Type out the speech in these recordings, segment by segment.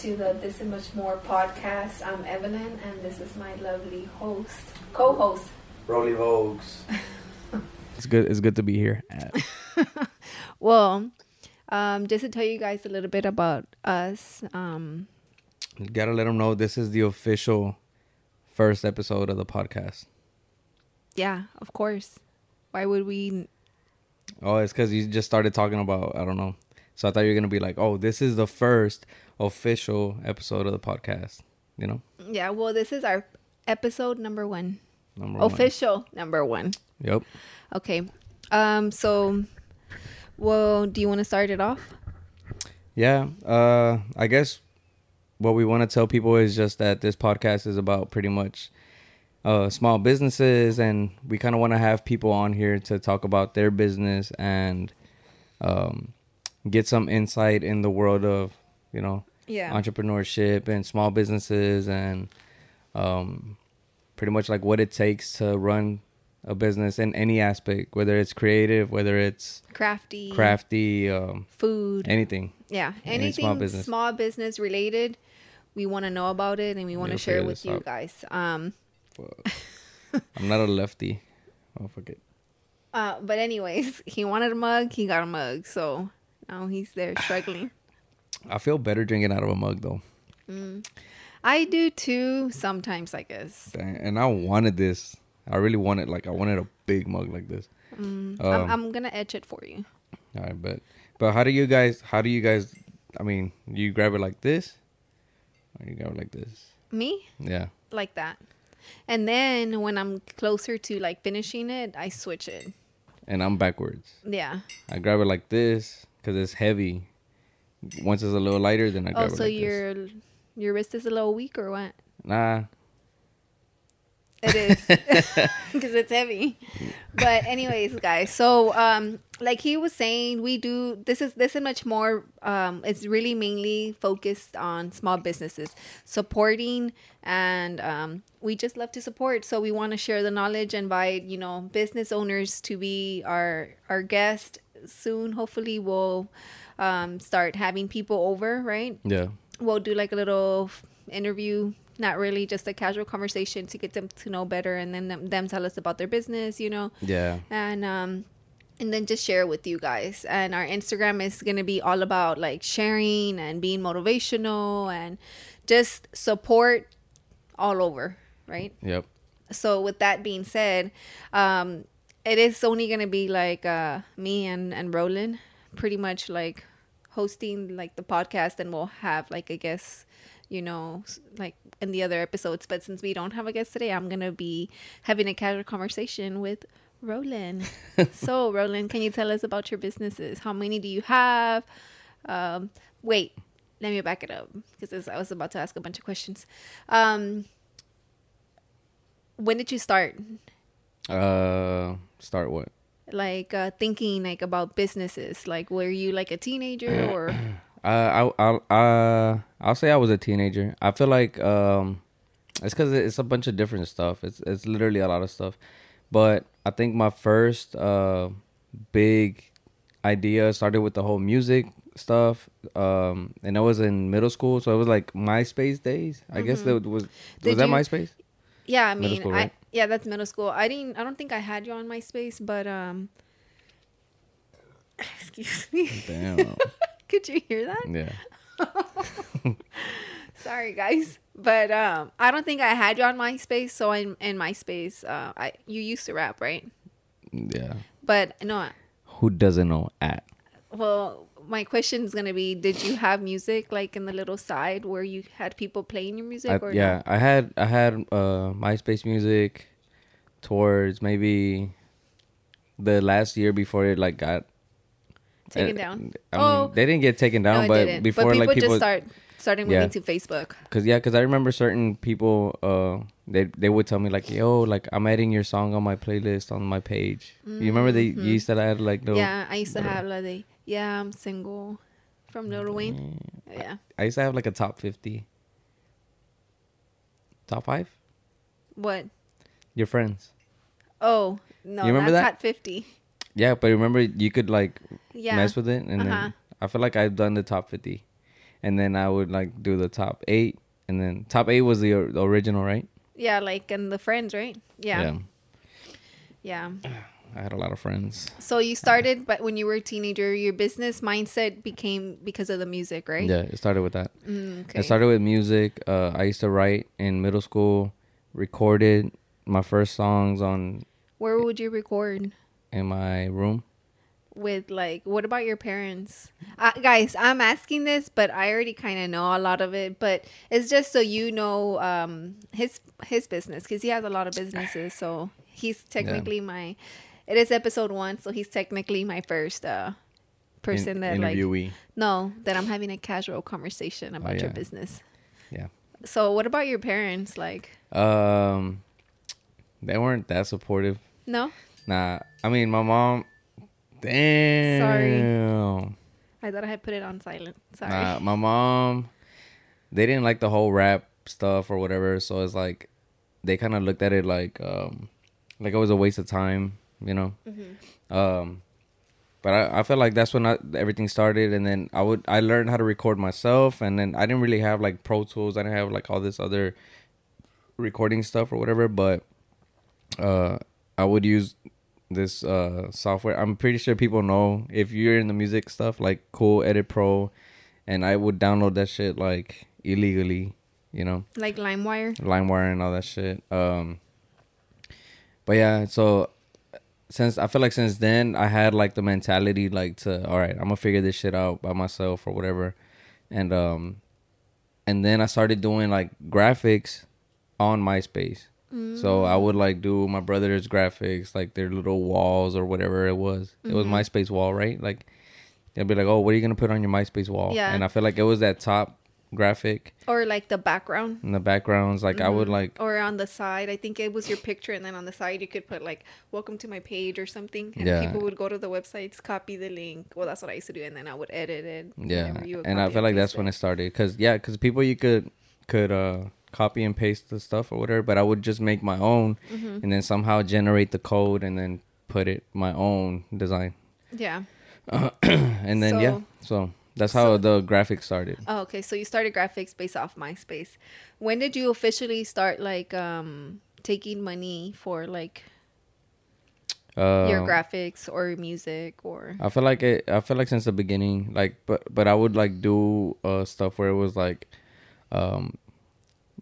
to the This and Much More podcast. I'm Evelyn, and this is my lovely host, co-host. Rollie Vogues. it's good. It's good to be here. well, um, just to tell you guys a little bit about us. Um, Gotta let them know this is the official first episode of the podcast. Yeah, of course. Why would we? Oh, it's because you just started talking about I don't know. So I thought you were gonna be like, oh, this is the first official episode of the podcast. You know? Yeah. Well, this is our episode number one. Number official one. number one. Yep. Okay. Um. So, well, do you want to start it off? Yeah. Uh. I guess what we want to tell people is just that this podcast is about pretty much uh, small businesses, and we kind of want to have people on here to talk about their business and um, get some insight in the world of you know yeah. entrepreneurship and small businesses and um, pretty much like what it takes to run a business in any aspect, whether it's creative, whether it's crafty, crafty, um, food, anything. Yeah, anything Any small business, small business related. We want to know about it and we want to share it with you guys. Um, I'm not a lefty. Oh, forget. Uh, but anyways, he wanted a mug. He got a mug. So now he's there struggling. I feel better drinking out of a mug though. Mm. I do too. Sometimes, I guess. And I wanted this. I really wanted like I wanted a big mug like this. Mm. Um, I'm, I'm, gonna etch it for you. All right, but but how do you guys? How do you guys? I mean, you grab it like this, or you grab it like this? Me? Yeah. Like that. And then when I'm closer to like finishing it, I switch it. And I'm backwards. Yeah. I grab it like this because it's heavy. Once it's a little lighter, then I grab oh, it. Oh, so like your this. your wrist is a little weak or what? Nah, it is because it's heavy. But anyways, guys. So um, like he was saying, we do this is this is much more. Um, it's really mainly focused on small businesses supporting, and um, we just love to support. So we want to share the knowledge, and invite you know business owners to be our our guest soon. Hopefully, we'll um, start having people over. Right? Yeah. We'll do like a little interview not really just a casual conversation to get them to know better and then them, them tell us about their business you know yeah and um and then just share with you guys and our instagram is going to be all about like sharing and being motivational and just support all over right yep so with that being said um it is only going to be like uh me and and roland pretty much like hosting like the podcast and we'll have like i guess you know, like in the other episodes. But since we don't have a guest today, I'm going to be having a casual conversation with Roland. so, Roland, can you tell us about your businesses? How many do you have? Um, wait, let me back it up because I was about to ask a bunch of questions. Um, when did you start? Uh, start what? Like uh, thinking like about businesses. Like, were you like a teenager or? Uh, I I uh I'll say I was a teenager. I feel like um, it's because it's a bunch of different stuff. It's it's literally a lot of stuff, but I think my first uh big idea started with the whole music stuff um and it was in middle school so it was like myspace days i mm-hmm. guess that was Did was that myspace yeah i mean school, right? Yeah that's middle school i didn't i don't think i had you on myspace but um excuse me damn Could you hear that? Yeah. Sorry, guys, but um, I don't think I had you on MySpace. So in in MySpace, uh, I you used to rap, right? Yeah. But no. Who doesn't know at? Well, my question is gonna be: Did you have music like in the little side where you had people playing your music? I, or yeah, no? I had I had uh, MySpace music towards maybe the last year before it like got taken uh, down. I mean, oh, they didn't get taken down, no, but didn't. before but people like people just start starting moving yeah. to Facebook. Cause yeah, cause I remember certain people, uh, they they would tell me like, yo, like I'm adding your song on my playlist on my page. Mm-hmm. You remember they mm-hmm. you used to add like the yeah, I used to have like yeah, I'm single from Lil Wayne. Yeah, I, I used to have like a top fifty, top five. What? Your friends. Oh no, you remember that? Top fifty. Yeah, but remember you could like yeah. mess with it, and uh-huh. then I feel like I've done the top fifty, and then I would like do the top eight, and then top eight was the, or- the original, right? Yeah, like and the friends, right? Yeah. yeah. I had a lot of friends. So you started, but when you were a teenager, your business mindset became because of the music, right? Yeah, it started with that. Mm, okay. It started with music. Uh, I used to write in middle school, recorded my first songs on Where would you record? in my room. With like, what about your parents? Uh, guys, I'm asking this, but I already kind of know a lot of it. But it's just so you know um, his his business because he has a lot of businesses. So he's technically my. It is episode one, so he's technically my first uh, person In- that like no that I'm having a casual conversation about your yeah. business. Yeah. So what about your parents? Like, Um, they weren't that supportive. no, Nah, I mean my mom. Damn. Sorry. I thought I had put it on silent. Sorry. Nah, my mom. They didn't like the whole rap stuff or whatever, so it's like they kind of looked at it like um like it was a waste of time, you know. Mm-hmm. Um, but I, I felt like that's when I, everything started, and then I would I learned how to record myself, and then I didn't really have like Pro Tools, I didn't have like all this other recording stuff or whatever, but uh, I would use this uh software. I'm pretty sure people know if you're in the music stuff like Cool Edit Pro, and I would download that shit like illegally, you know. like LimeWire. LimeWire and all that shit. Um, but yeah, so since I feel like since then I had like the mentality like to all right, I'm gonna figure this shit out by myself or whatever, and um, and then I started doing like graphics on MySpace. So I would like do my brother's graphics, like their little walls or whatever it was. It was MySpace wall, right? Like they'd be like, "Oh, what are you gonna put on your MySpace wall?" Yeah. And I feel like it was that top graphic Or like the background. in the backgrounds. Like I would like Or on the side. I think it was your picture and then on the side you could put like welcome to my page or something. And Yeah. people would go to the websites, copy the link. Well that's what I used to do and then I would edit it. Yeah, you and I feel like that's paste when it. it started. Cause yeah, cause people you could could uh copy and paste the stuff or whatever, but I would just make my own, Mm-hmm. and then somehow generate the code and then put it my own design, Yeah. and then yeah, so that's how So- the graphics started. Oh, okay. So you started graphics based off MySpace. When did you officially start like um taking money for like Uh, your graphics or music or I feel like it. I feel like since the beginning, like, but but I would like do uh stuff where it was like, um,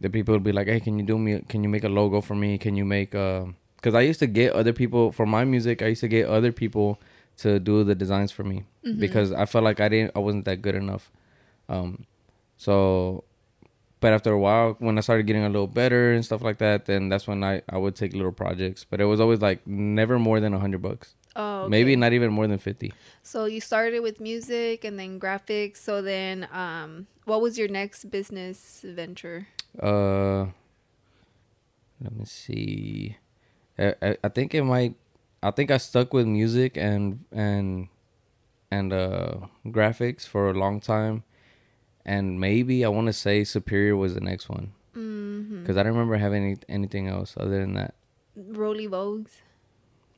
the people would be like, "Hey, can you do me? Can you make a logo for me? Can you make uh?" Because I used to get other people for my music. I used to get other people to do the designs for me because I felt like I didn't. I wasn't that good enough. Um, so, but after a while, when I started getting a little better and stuff like that, then that's when I I would take little projects. But it was always like never more than a hundred bucks. oh okay. Maybe not even more than fifty. So you started with music and then graphics. So then um what was your next business venture? Uh, let me see. I, I, I think it might. I think I stuck with music and and and uh graphics for a long time, and maybe I want to say Superior was the next one Mm-hmm. because I don't remember having any, anything else other than that. Rollie Vogues,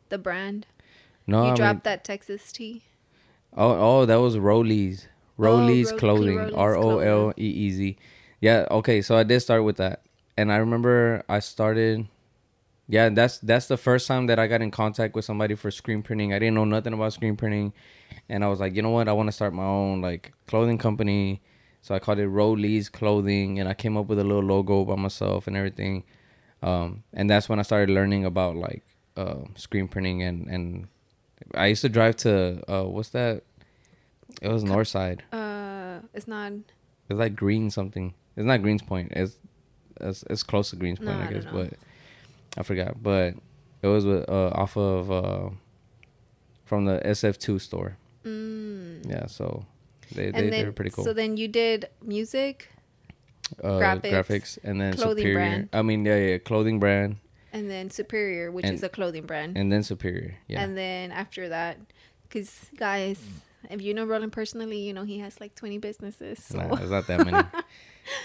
the brand. No, you I mean, dropped that Texas tea. oh oh that was Rolleez. Rolleez Ro- clothing. R O L E E Z. Yeah. Okay. So I did start with that, and I remember I started. Yeah, that's that's the first time that I got in contact with somebody for screen printing. I didn't know nothing about screen printing, and I was like, you know what? I want to start my own like clothing company. So I called it Rolleez Clothing, and I came up with a little logo by myself and everything. Um, and that's when I started learning about like uh, screen printing and and I used to drive to uh, what's that? It was Northside. Uh, it's not. It's like Green something. It's not Greenspoint. It's it's, it's close to Greenspoint, No, I I guess, know. but I forgot. But it was with, uh, off of uh, from the SF2 store. Mm. Yeah, so they they, then they were pretty cool. So then you did music uh, graphics, graphics, and then clothing Superior. brand. I mean, yeah, yeah, clothing brand, and then Superior, which And- is a clothing brand. and then Superior. Yeah, And then after that, because guys, if you know Roland personally, you know he has like 20 businesses. So. Nah, it's not that many.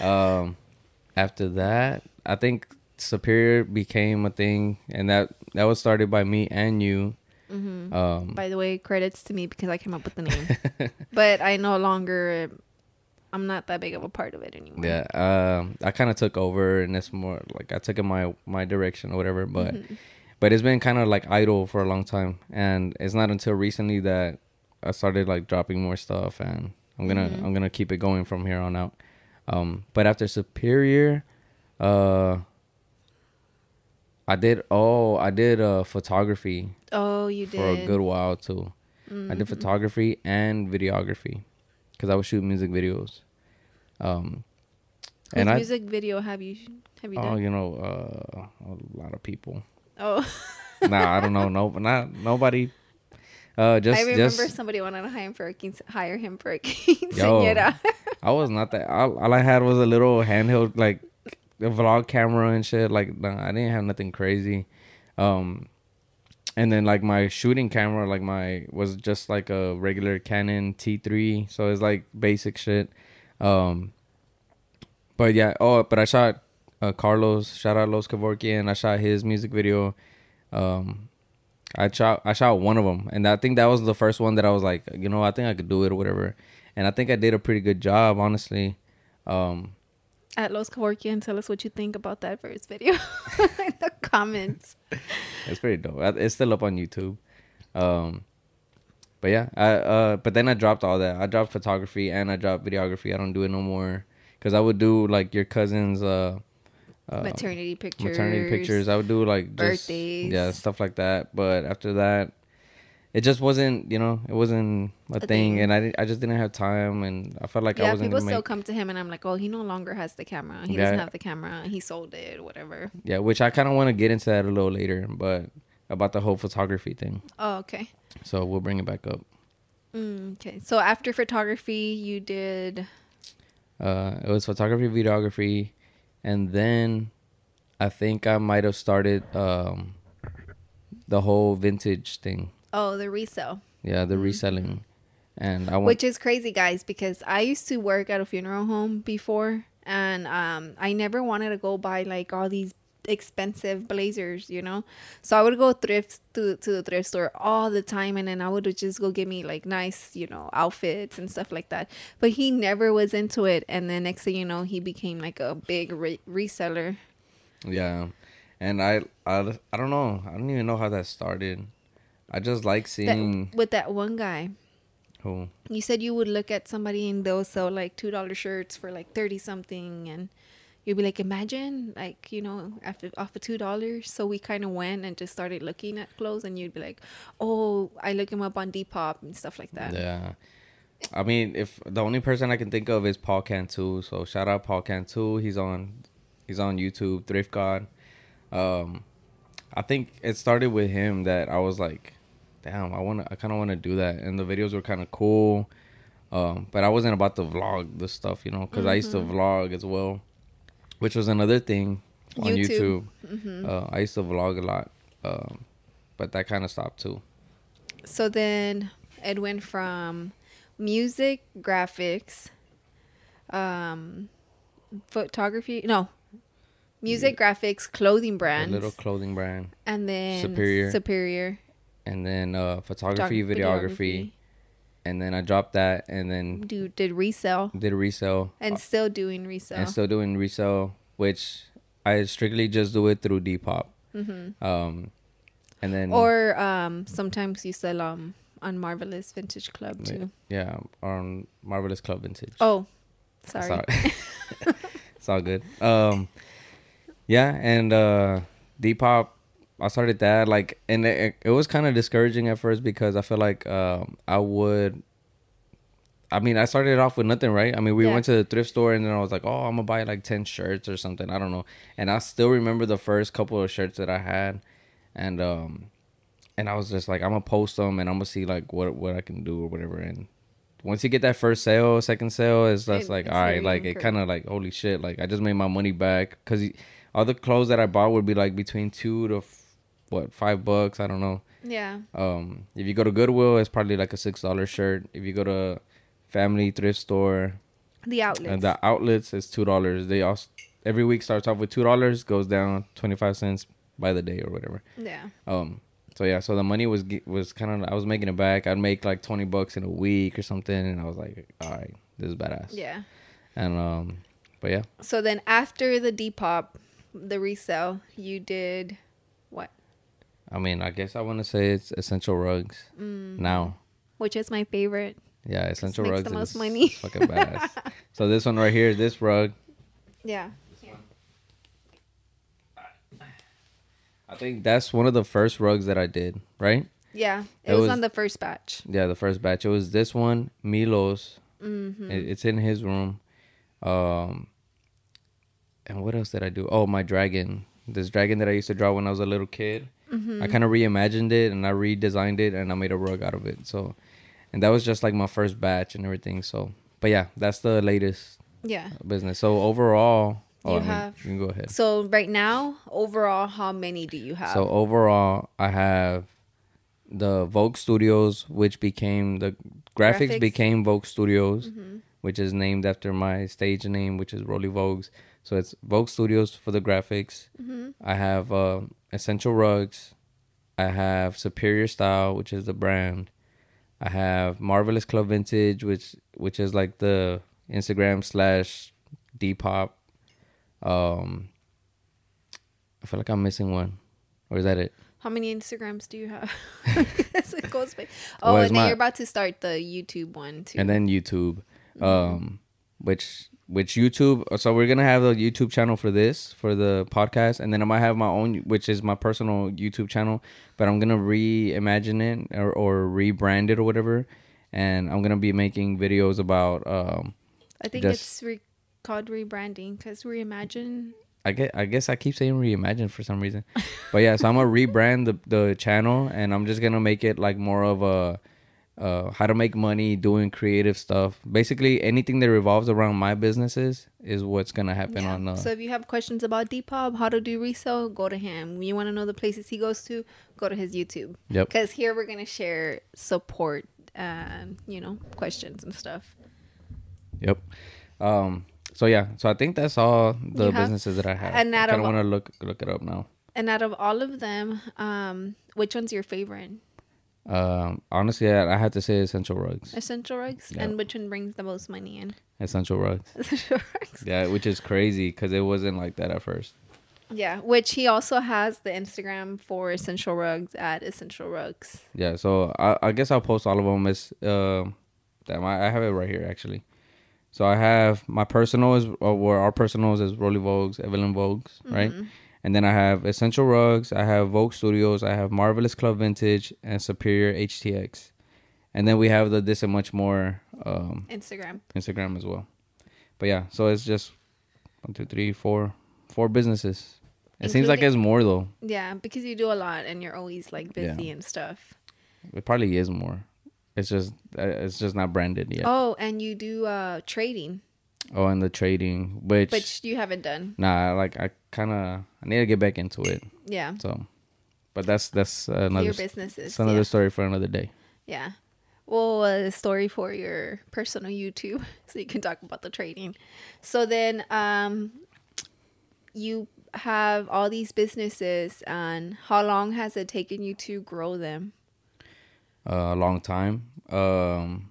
um, after that, I think Superior became a thing, and that that was started by me and you. Mhm. Um, By the way, credits to me because I came up with the name. but I no longer I'm not that big of a part of it anymore. Yeah, um, I kind of took over, and it's more like I took in my my direction or whatever. But Mm-hmm. but it's been kind of like idle for a long time, and it's not until recently that I started like dropping more stuff, and I'm gonna Mm-hmm. I'm gonna keep it going from here on out. Um, but after Superior, uh, I did oh I did uh photography Oh, you did. for a good while too. I did photography and videography because I would shoot music videos. Um, Whose and I music video have you have you oh done? you know uh, a lot of people. Oh, nah, I don't know. No, not nobody. Uh, just I remember just somebody wanted to hire him for a quince- hire him for a quinceañera. Yo. I was not that. All, all I had was a little handheld like a vlog camera and shit. Like I didn't have nothing crazy. Um, and then like my shooting camera, like my was just like a regular Canon T3, so it's like basic shit. Um, but yeah. Oh, but I shot uh, Carlos. Shout out Los Kevorkian. I shot his music video. Um, I shot I shot one of them, and I think that was the first one that I was like, you know, I think I could do it or whatever. And I think I did a pretty good job, honestly. Um, At Los Kevorkian, tell us what you think about that first video in the comments. it's pretty dope. It's still up on YouTube. Um, but yeah, I uh, but then I dropped all that. I dropped photography and I dropped videography. I don't do it no more because I would do like your cousin's uh, uh maternity pictures. maternity pictures. I would do like just, birthdays. yeah, stuff like that. But after that, it just wasn't, you know, it wasn't a, A thing, thing. and I didn't, I just didn't have time, and I felt like I yeah, wasn't people still make come to him, and I'm like, oh, he no longer has the camera. He Yeah. doesn't have the camera. He sold it, whatever. yeah, which I kind of want to get into that a little later, but about the whole photography thing. Oh, okay. So we'll bring it back up. Mm, okay. So after photography, you did. Uh, it was photography, videography, and then I think I might have started um, the whole vintage thing. Oh, the resale. Yeah, the reselling, and I want. Which is crazy, guys, because I used to work at a funeral home before, and um, I never wanted to go buy like all these expensive blazers, you know. So I would go thrift to to the thrift store all the time, and then I would just go get me like nice, you know, outfits and stuff like that. But he never was into it, and then next thing you know, he became like a big re- reseller. Yeah, and I, I I don't know. I don't even know how that started. I just like That, seeing with that one guy. who. You said you would look at somebody and they'll sell like two dollar shirts for like thirty something, and you'd be like, imagine like you know after off of two dollars. So we kind of went and just started looking at clothes, and you'd be like, oh, I look him up on Depop and stuff like that. Yeah. I mean, if the only person I can think of is Paul Cantu, so shout out Paul Cantu. He's on, he's on YouTube, Thrift God. Um, I think it started with him that I was like, damn, I want to, I kind of want to do that, and the videos were kind of cool. Um, but I wasn't about to vlog the stuff, you know, because I used to vlog as well, which was another thing on YouTube. YouTube. Uh, I used to vlog a lot, um, but that kind of stopped too. So then it went from music, graphics, um, photography. No, music, graphics, clothing brand, A little clothing brand. and then Superior. Superior and then uh photography, photog- videography, and then I dropped that, and then Do did resell did resale, and still doing resell. and still doing resale, which I strictly just do it through Depop. Mm-hmm. Um, and then or um, sometimes you sell um on Marvelous Vintage Club too. yeah, on Marvelous Club Vintage. Oh, sorry. it's all good. Um, yeah, and uh, Depop, I started that like, and it, it was kind of discouraging at first because I feel like um, I would. I mean, I started off with nothing, right? I mean, we Yeah. went to the thrift store and then I was like, "Oh, I'm gonna buy like ten shirts or something." I don't know, and I still remember the first couple of shirts that I had, and um, and I was just like, "I'm gonna post them and I'm gonna see like what what I can do or whatever." And once you get that first sale, second sale, it's just It- like, it's all right, like it kind of like holy shit, like I just made my money back because all the clothes that I bought would be like between two to what five bucks, I don't know. Yeah. Um, if you go to Goodwill, it's probably like a six dollar shirt. If you go to Family Thrift Store, The outlets. and the outlets, is two dollars. They also every week starts off with two dollars, goes down twenty five cents by the day or whatever. yeah. Um, so yeah, so the money was was kind of I was making it back. I'd make like twenty bucks in a week or something, and I was like, all right, this is badass. Yeah. And um, but yeah, So then after the Depop, the resale, you did? I mean, I guess I want to say it's essential rugs Mm. now. Which is my favorite. Yeah, essential makes rugs the most money. fucking badass. so this one right here, this rug, Yeah. I think that's one of the first rugs that I did. Right? Yeah. It, It was, was- on the first batch. Yeah, the first batch. It was this one, Milos. Mm-hmm. It, it's in his room. Um, and what else did I do? Oh, my dragon. This dragon that I used to draw when I was a little kid. Mm-hmm. I kind of reimagined it and I redesigned it and I made a rug out of it. So, and that was just like my first batch and everything. So, but yeah, that's the latest Yeah. business. So overall, oh, You I mean, have- you can go ahead. So right now, overall, how many do you have? So overall, I have the Vogue Studios, which became the graphics, Graphics. became Vogue Studios, Mhm. which is named after my stage name, which is Rollie Vogues. So it's Vogue Studios for the graphics. Mhm. I have uh, Essential Rugs. I have Superior Style, which is the brand. I have Marvelous Club Vintage, which which is like the Instagram slash Depop. Um, I feel like I'm missing one, or is that it? How many Instagrams do you have? Yes, it goes by- Oh, Well, and then my- you're about to start the YouTube one too. and then YouTube, Mm-hmm. um, which which YouTube. So we're gonna have the YouTube channel for this for the podcast, and then I might have my own, which is my personal YouTube channel. But I'm gonna reimagine it or, or rebrand it or whatever, and I'm gonna be making videos about. Um, I think just- it's re- called rebranding because reimagine. I get, I guess I keep saying reimagine for some reason, but yeah. So I'm gonna rebrand the the channel, and I'm just gonna make it like more of a. Uh, how to make money doing creative stuff. Basically, anything that revolves around my businesses is what's gonna happen Yeah. on. Uh, so if you have questions about Depop, how to do resale, go to him. You want to know the places he goes to, go to his YouTube. Yep. Because here we're gonna share support and you know questions and stuff. Yep. Um. So yeah. So I think that's all the have- businesses that I have. and I kind of want to look look it up now. And out of all of them, um, which one's your favorite? Um. Honestly, I, I had to say essential rugs. Essential rugs, Yeah. and which one brings the most money in? Essential rugs. Essential rugs. Yeah, which is crazy because it wasn't like that at first. Yeah, which he also has the Instagram for Essential Rugs at Essential Rugs. Yeah. So I I guess I'll post all of them. As um, damn, I, I have it right here actually. So I have my personal is or our personals is Rollie Vogues, Evelyn Vogues, right? And then I have Essential Rugs, I have Vogue Studios, I have Marvelous Club Vintage, and Superior HTX. And then we have the This and Much More um, Instagram. Instagram as well. But yeah, so it's just one, two, three, four, four businesses. It seems like it's more though. Yeah, because you do a lot and you're always like busy Yeah. and stuff. It probably is more. It's just uh, it's just not branded yet. Oh, and you do uh trading, Oh, and the trading, which which you haven't done. nah, like I kind of I need to get back into it. Yeah, So, but that's that's another your businesses. it's another Yeah. story for another day. yeah. Well, a story for your personal YouTube, so you can talk about the trading. So then, um, you have all these businesses, and how long has it taken you to grow them? uh, a long time. Um,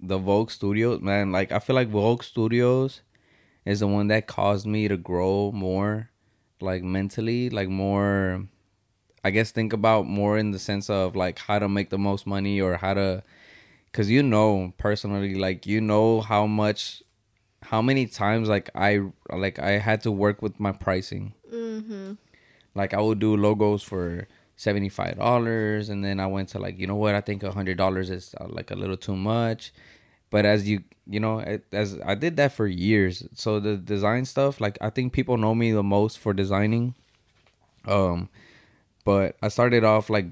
the Vogue Studios, man, like I feel like Vogue Studios is the one that caused me to grow more, like mentally, like more. I guess think about more in the sense of like how to make the most money or how to, cause you know personally, like you know how much, how many times like I like I had to work with my pricing Mm-hmm. like I would do logos for seventy five dollars, and then I went to like you know what I think a hundred dollars is uh, like a little too much, but as you you know as I did that for years, so the design stuff like I think people know me the most for designing, um, but I started off like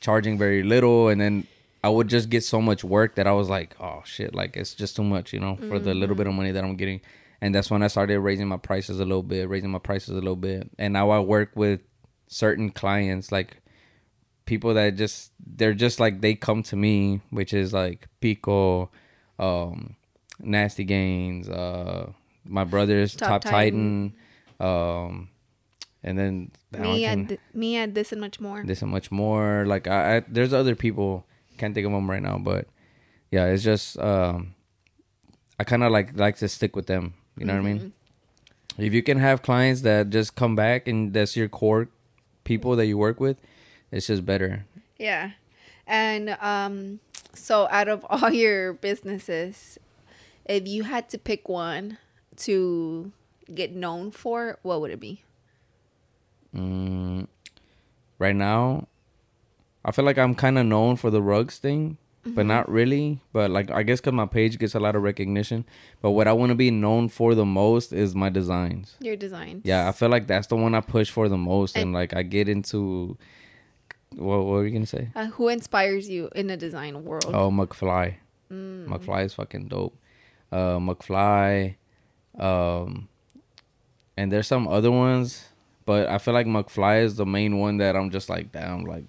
charging very little, and then I would just get so much work that I was like, oh shit, like it's just too much, you know, for the little bit of money that I'm getting. And that's when I started raising my prices a little bit, raising my prices a little bit. And now I work with certain clients, like people that just they're just like they come to me, which is like Pico, um, Nasty Gains, uh, my brother's Top Top, Titan, um, and then Me can- and me and this and much more. this and much more. Like I, I there's other people can't think of them right now, but yeah, it's just um I kind of like like to stick with them. You know what I mean? If you can have clients that just come back and that's your core people that you work with, it's just better. Yeah. And um so out of all your businesses, if you had to pick one to get known for, what would it be? Mm, right now, I feel like I'm kind of known for the rugs thing, but not really. But like I guess because my page gets a lot of recognition. But what I want to be known for the most is my designs. Your designs. Yeah, I feel like that's the one I push for the most, and, And- like I get into. What, what were you gonna say? Uh, who inspires you in the design world? Oh, McFly. Mm. McFly is fucking dope. Uh, McFly, um, and there's some other ones, but I feel like McFly is the main one that I'm just like, damn, like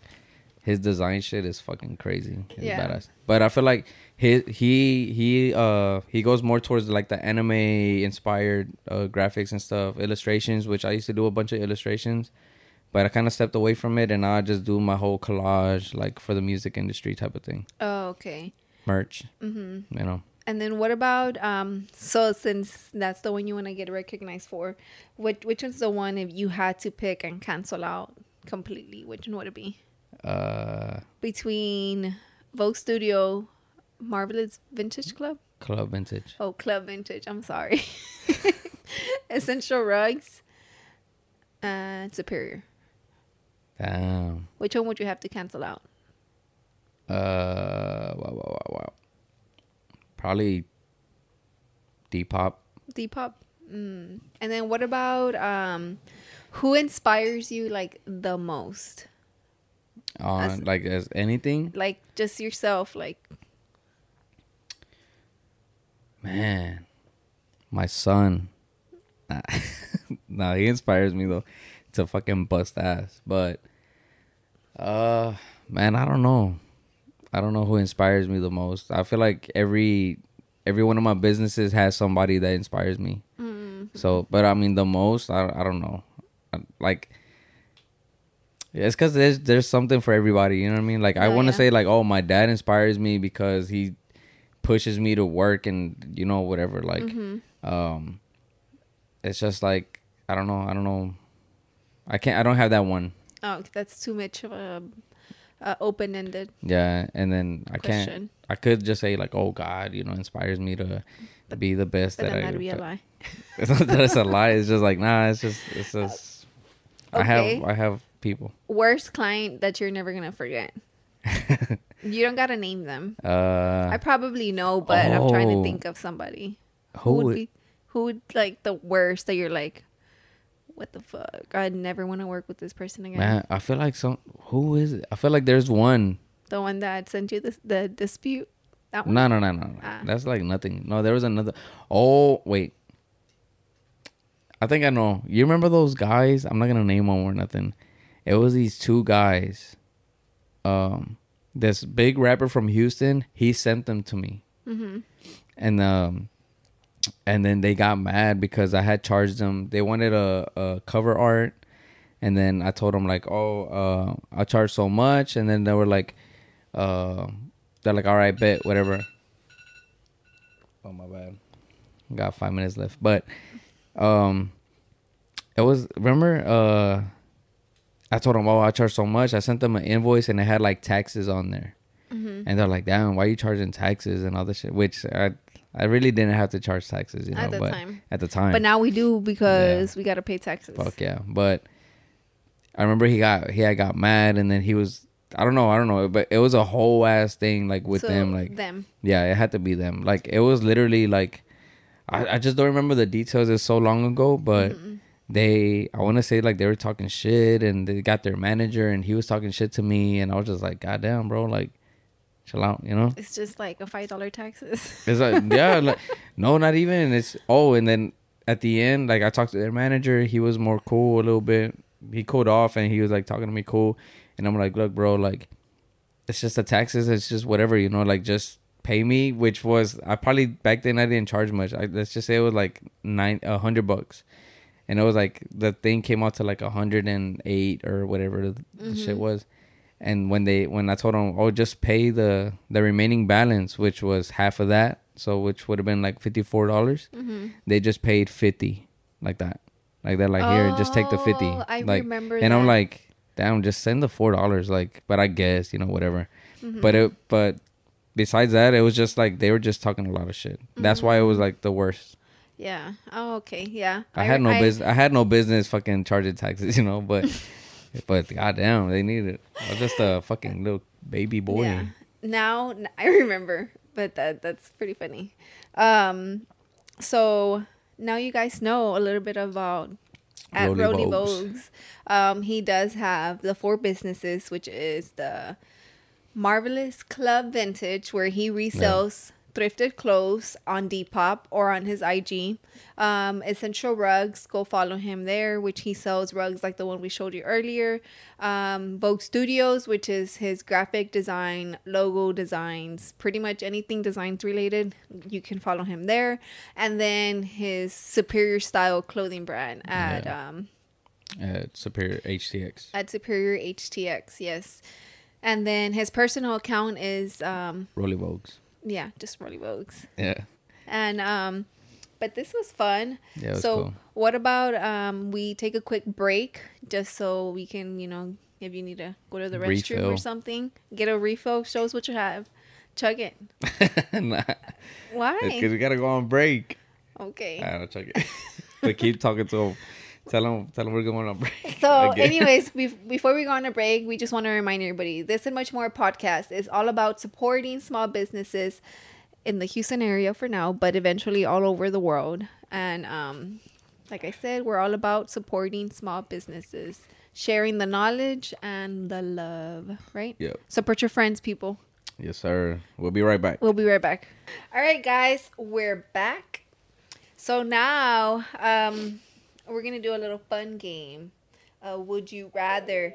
his design shit is fucking crazy. It's Yeah. badass. But I feel like his he he uh he goes more towards like the anime inspired uh, graphics and stuff, illustrations, which I used to do a bunch of illustrations. But I kind of stepped away from it, and now I just do my whole collage, like for the music industry type of thing, Oh, okay. merch. Mm-hmm. You know, And then what about um? So since that's the one you want to get recognized for, which which one's the one if you had to pick and cancel out completely? Which one would it be? Uh, Between Vogue Studio, Marvelous Vintage Club. Club Vintage. Oh, Club Vintage. I'm sorry. Essential Rugs. And Superior. Damn. Which one would you have to cancel out? Uh, wow, wow, wow, wow. Probably Depop. Depop. Mm. And then what about um, who inspires you like the most? On As- like as anything, Like just yourself. Like man. My son. Nah, nah, he inspires me though to fucking bust ass. But uh, man, I don't know. I don't know who inspires me the most. I feel like every every one of my businesses has somebody that inspires me. mm, So, but I mean, the most, I, I don't know. Like, yeah, it's because there's there's something for everybody. You know what I mean? Like, I Oh, want to yeah. say like, oh, my dad inspires me because he pushes me to work and you know whatever. Like, mhm. um, it's just like I don't know. I don't know. I can't. I don't have that one. Oh, that's too much of a, a open-ended Yeah, and then I can't. I could just say like, oh God, you know, inspires me to be the best But that then I. that'd be a lie. It's not that it's a lie. It's just like nah. It's just it's just. I have I have people. Worst client that you're never gonna forget. You don't gotta name them. Uh, I probably know, but I'm trying to oh. think of somebody. who would- be who would like the worst that you're like, what the fuck? I never want to work with this person again. man? I feel like some. Who is it? I feel like there's one. The one that sent you this the dispute. That one. No, no, no, no. no. Ah. That's like nothing. No, there was another. Oh wait. I think I know. You remember those guys? I'm not gonna name them or nothing. It was these two guys. Um, this big rapper from Houston. He sent them to me. Mm-hmm. and um and then they got mad because I had charged them. They wanted a, a cover art, and then I told them like, "Oh, uh, I charge so much," and then they were like, uh, "They're like, all right, bet whatever." Oh my bad. Got five minutes left, but um, it was remember uh, I told them, "Oh, I charge so much." I sent them an invoice, and it had like taxes on there Mm-hmm. and they're like, "Damn, why are you charging taxes and all this shit?" Which I, I really didn't have to charge taxes, you know. At the but time. at the time, But now we do because we gotta pay taxes. fuck yeah. But I remember he got he had got mad, and then he was I don't know, I don't know, but it was a whole ass thing like with So, them, like them. yeah, it had to be them. Like it was literally like I, I just don't remember the details. It's so long ago, but Mm-mm. They I want to say like they were talking shit, and they got their manager, and he was talking shit to me, and I was just like, God damn, bro, like chill out, you know. It's just like a five dollar taxes. It's like yeah, like no, not even. It's oh, and then at the end, like I talked to their manager. He was more cool a little bit. He cooled off and he was like talking to me cool, and I'm like, look, bro, like it's just the taxes. It's just whatever, you know, like just pay me. Which was I probably back then I didn't charge much. I, let's just say it was like nine a hundred bucks, and it was like the thing came out to like a hundred and eight or whatever the, the shit was. And when they when I told them, oh, just pay the the remaining balance, which was half of that, so which would have been like fifty four dollars. Mm-hmm. They just paid fifty, like that, like that. Like here, just take the fifty. Oh, I like, remember and I'm like, damn, just send the four dollars. Like, but I guess you know whatever. Mm-hmm. But it, but besides that, it was just like they were just talking a lot of shit. That's why it was Mm-hmm. like the worst. Yeah. Oh, okay. Yeah. I, had no I- business. I had no business fucking charging taxes, you know. But, but goddamn, they needed it. I was just a fucking little baby boy. Yeah. Now I remember, but that that's pretty funny. Um, so now you guys know a little bit about at Vogues. Vogues. Um, he does have the four businesses, which is the Marvelous Club Vintage, where he resells thrifted clothes on Depop or on his IG. Um, Essential Rugs, go follow him there, which he sells rugs like the one we showed you earlier. Um, Vogue Studios, which is his graphic design, logo designs, pretty much anything designs related, you can follow him there. And then his Superior Style clothing brand at Yeah. um, At Superior HTX. at Superior HTX, yes. And then his personal account is um Rollie Vogues. Yeah, just Rollie Vogues. Yeah. And um but this was fun. Yeah, was so cool. what about um we take a quick break just so we can, you know, if you need to go to the restroom Refill. or something, get a refill, show us what you have. Chug it. nah, Why? because we gotta go on break. Okay. I don't check it. but keep talking to him. Tell them, tell them we're going on break. So, Again. anyways, bef- before we go on a break, we just want to remind everybody this and much more podcast is all about supporting small businesses in the Houston area for now, but eventually all over the world. And um, like I said, we're all about supporting small businesses, sharing the knowledge and the love, right? Yep. Support your friends, people. Yes, sir. We'll be right back. We'll be right back. All right, guys, we're back. So now um, we're gonna do a little fun game. Uh, would you rather?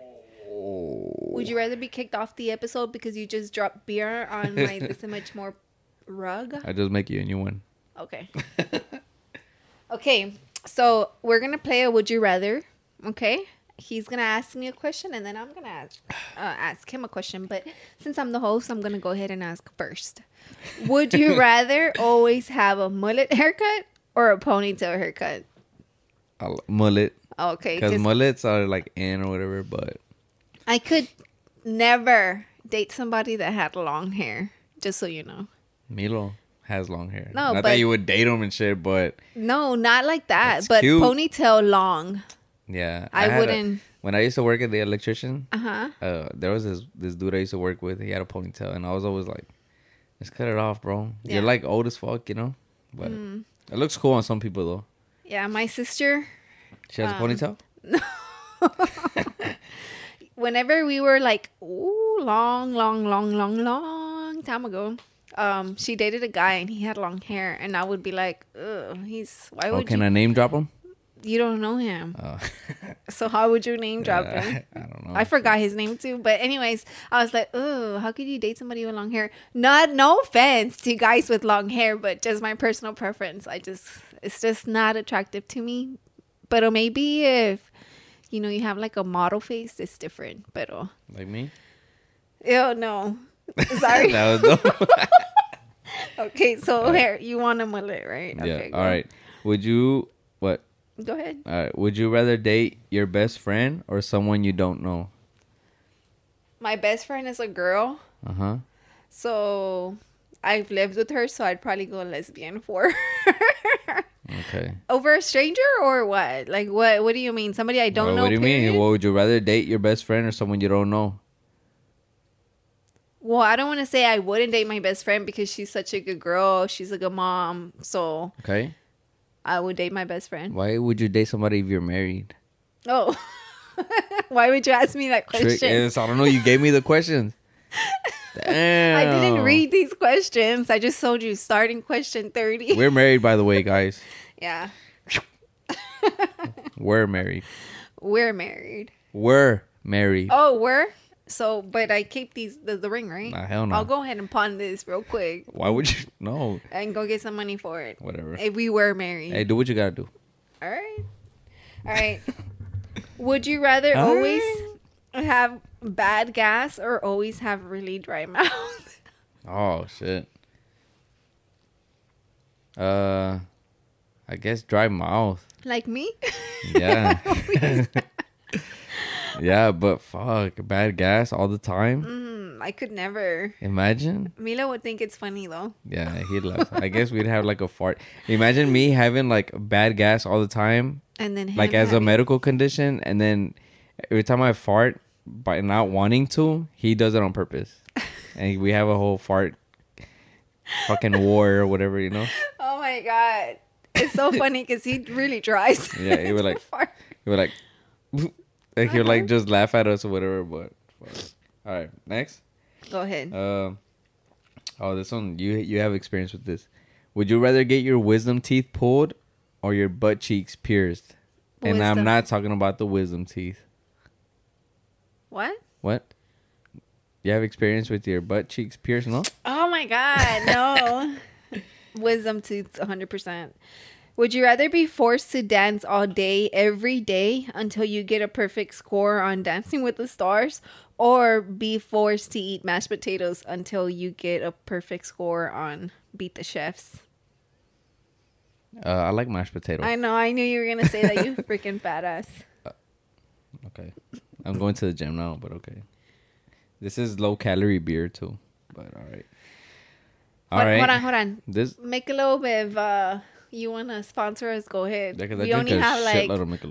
Would you rather be kicked off the episode because you just dropped beer on my this and much more rug? I just make you a new one. Okay. okay, so we're gonna play a would you rather. Okay, he's gonna ask me a question and then I'm gonna ask uh, ask him a question. But since I'm the host, I'm gonna go ahead and ask first. Would you rather always have a mullet haircut or a ponytail haircut? I mullet. Okay, because mullets are like in or whatever, but I could never date somebody that had long hair. Just so you know. Milo has long hair. No, Not but- that you would date him and shit, but No, not like that. But cute. ponytail long. yeah. I a- wouldn't- when I used to work at the electrician, Uh huh. uh, there was this this dude I used to work with. He had a ponytail, and I was always like, "Just cut it off, bro. Yeah. You're like old as fuck, you know." But Mm. it looks cool on some people though. Yeah, my sister. She has Um, a ponytail. Whenever we were like, ooh, long, long, long, long, long time ago, um, she dated a guy and he had long hair, and I would be like, ugh, he's why Oh, can you? I name drop him? You don't know him, Oh. so how would you name drop I, him? I don't know. I forgot his name too. But anyways, I was like, oh, how could you date somebody with long hair? Not no offense to guys with long hair, but just my personal preference. I just it's just not attractive to me. But maybe if you know you have like a model face, it's different. But oh, like me. Oh no. Sorry. was dumb. okay, so hair you want a mullet, right? yeah. Okay, All right. Would you what? Go ahead. All right. Would you rather date your best friend or someone you don't know? My best friend is a girl, Uh huh. so I've lived with her, so I'd probably go lesbian for her. Okay. over a stranger or what? Like what? What do you mean? Somebody I don't Well, know. What do you period? mean? Well, would you rather date your best friend or someone you don't know? Well, I don't want to say I wouldn't date my best friend because she's such a good girl. She's a good mom, so Okay. I would date my best friend. Why would you date somebody if you're married? Oh, why would you ask me that Trick question? is, I don't know. You gave me the questions. Damn. I didn't read these questions. I just told you starting question thirty. We're married, by the way, guys. yeah, We're married. we're married. We're married. Oh, we're so. But I keep these the, the ring, right? Nah, hell no. I'll go ahead and pawn this real quick Why would you? No. and go get some money for it. Whatever. If we were married. Hey, do what you gotta do. All right. All right. Would you rather All always have bad gas or always have really dry mouth? Oh shit. Uh, I guess dry mouth. Like me? Yeah. yeah, but fuck, bad gas all the time. mm, I could never. Imagine. Mila would think it's funny though. Yeah, he'd laugh. I guess we'd have like a fart. Imagine me having like bad gas all the time, And then like as a medical condition, and then every time I fart by not wanting to, he does it on purpose, and we have a whole fart fucking war or whatever, you know. Oh my god. It's so funny because he really tries. Yeah, he would like- fart. He would like, like he would like Uh-huh. just laugh at us or whatever. But all right, next. Go ahead. Um, oh, this one you you have experience with this. Would you rather get your wisdom teeth pulled or your butt cheeks pierced? And I'm not talking about the wisdom teeth. what? What? You have experience with your butt cheeks pierced? No. Oh my god, no. Wisdom tooth 100%. Would you rather be forced to dance all day every day until you get a perfect score on Dancing with the Stars or be forced to eat mashed potatoes until you get a perfect score on Beat the Chefs? Uh, I like mashed potatoes. I know, I knew you were going to say that you freaking badass. okay. I'm going to the gym now, but okay. This is low calorie beer too, but all right. All Hold- right. Hold on, hold on. This Make a little bit of uh you want to sponsor us, go ahead. Yeah, we only have like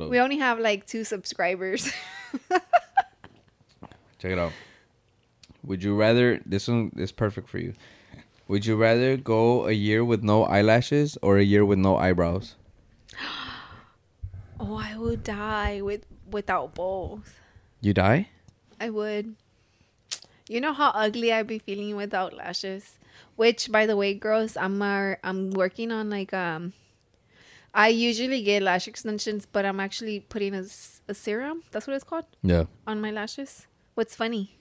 we only have like 2 subscribers. Check it out. Would you rather this one is perfect for you? Would you rather go a year with no eyelashes or a year with no eyebrows? Oh, I would die with without both. You die? I would. You know how ugly I'd be feeling without lashes. Which, by the way, girls, I'm uh, I'm working on like um. I usually get lash extensions, but I'm actually putting a, a serum. That's what it's called Yeah. on my lashes. What's funny?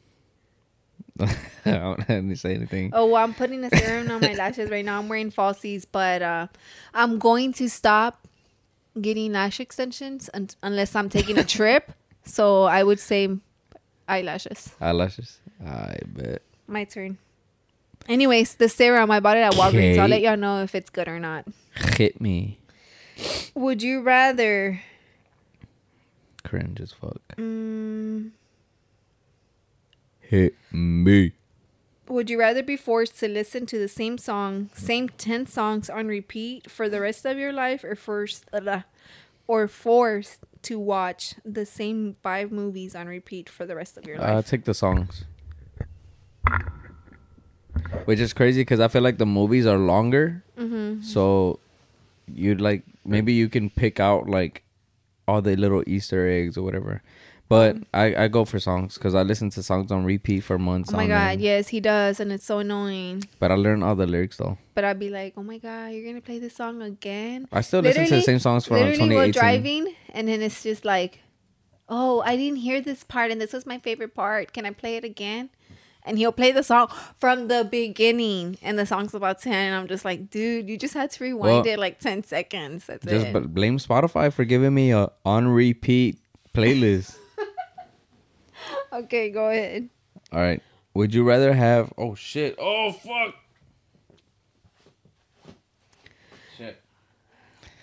I don't have to say anything. Oh, well, I'm putting a serum on my lashes right now. I'm wearing falsies, but uh, I'm going to stop getting lash extensions un- unless I'm taking a trip. So I would say eyelashes. Eyelashes. I bet. My turn. Anyways, the serum I bought it at Walgreens. I'll let y'all know if it's good or not. Hit me. Would you rather? Cringe as fuck. Mm, Hit me. would you rather be forced to listen to the same song, same ten songs on repeat for the rest of your life, or forced, uh, or forced to watch the same five movies on repeat for the rest of your life? Uh, life? take the songs. Which is crazy because I feel like the movies are longer. mm-hmm. So you'd like maybe you can pick out like all the little Easter eggs or whatever. But I, I go for songs because I listen to songs on repeat for months. Oh my god, end. yes, he does, and it's so annoying. But I learn all the lyrics though. But I'd be like, oh my god, you're gonna play this song again? I still listen to the same songs from literally while 2018. driving and then it's just like oh i didn't hear this part and this was my favorite part can i play it again and he'll play the song from the beginning and the song's about 10 and i'm just like dude you just had to rewind Well, it like 10 seconds that's Just it blame Spotify for giving me a on repeat playlist. okay go ahead all right. Would you rather have? Oh shit! Oh fuck! Shit!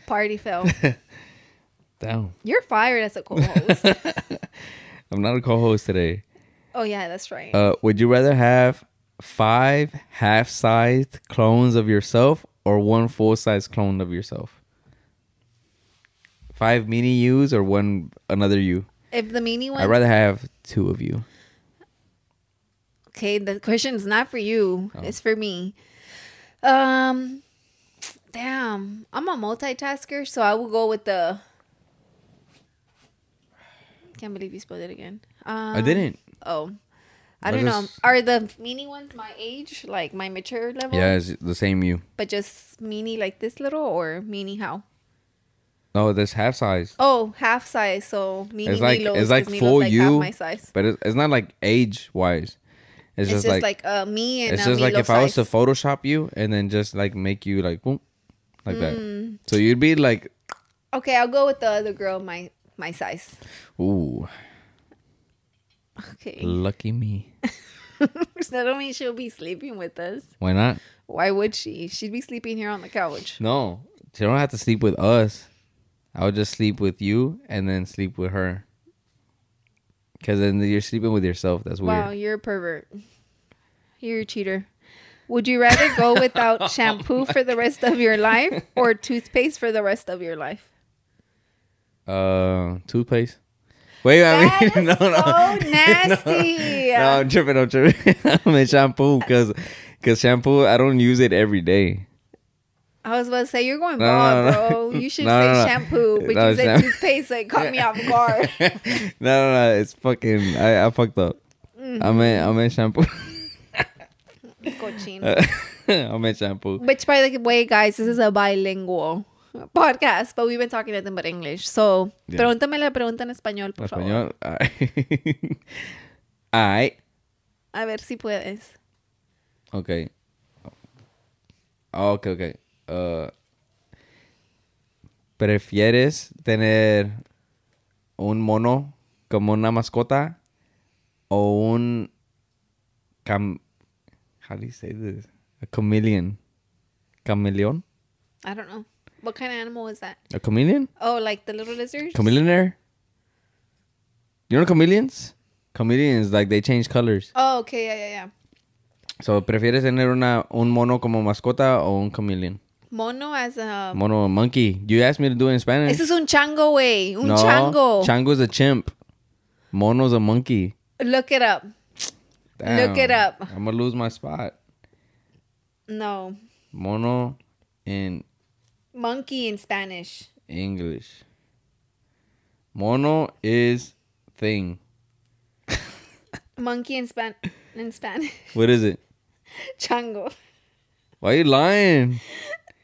party fell down you're fired as a co-host I'm not a co-host today. Oh yeah that's right Uh, would you rather have five half-sized clones of yourself or one full-size clone of yourself? Five mini yous or one another you? if the mini one I'd rather have two of you. Okay, the question is not for you. Oh. It's for me. Um damn. I'm a multitasker, so I will go with the Can't believe you spelled it again. Um, I didn't. Oh. I don't know. Are the mini ones my age, like my mature level? Yeah, it's the same you. But just mini like this little or mini how? No, this half size, Oh, half size. So mini It's like- Milos, it's like full half you, my size. but it's, it's not like age-wise. It's, It's, just, just like, like, uh, me and it's just like if I was to. Photoshop you and then just like make you like boom, like Mm. that. So you'd be like, Okay, I'll go with the other girl my my size. ooh, Okay. lucky me. that don't mean she'll be sleeping with us. Why not? Why would she? She'd be sleeping here on the couch. No, she don't have to sleep with us. I would just sleep with you and then sleep with her. Cause then you're sleeping with yourself. That's weird. Wow, you're a pervert. You're a cheater. Would you rather go without shampoo for the rest of your life or toothpaste for the rest of your life? Uh, toothpaste. Wait, I mean, no, no, so nasty. No, no, I'm tripping. I'm tripping. I mean shampoo, cause, cause shampoo. I don't use it every day. I was about to say you're going No, bald, no, no. bro. You should say shampoo, but you said sham- toothpaste, it caught me off guard. no, no, no. It's fucking. I, I fucked up. Mm-hmm. I meant, I meant shampoo. Cochino. I meant shampoo. Which, by the way, guys, this is a bilingual podcast, but we've been talking nothing but English. So, Yeah. pregúntame la pregunta en español, por favor. Español. Alright. A ver si puedes. Okay. Oh, okay, okay. Uh, ¿Prefieres tener un mono como una mascota o un cam how do you say this? A chameleon. Chameleon? I don't know. What kind of animal is that? A chameleon? Oh, like the little lizards? Chameleonaire? You know chameleons? Chameleons like they change colors. Oh, okay, yeah, yeah, yeah. So, ¿prefieres tener una un mono como mascota o un chameleon? Mono as a... Mono, a monkey. You asked me to do it in Spanish. Ese es un chango, güey. Un no, chango. is a chimp. Mono's a monkey. Look it up. Look it up. I'm gonna lose my spot. No. Mono in Monkey in Spanish. English. Mono is thing. Monkey in Span in Spanish. What is it? Chango. Why are you lying?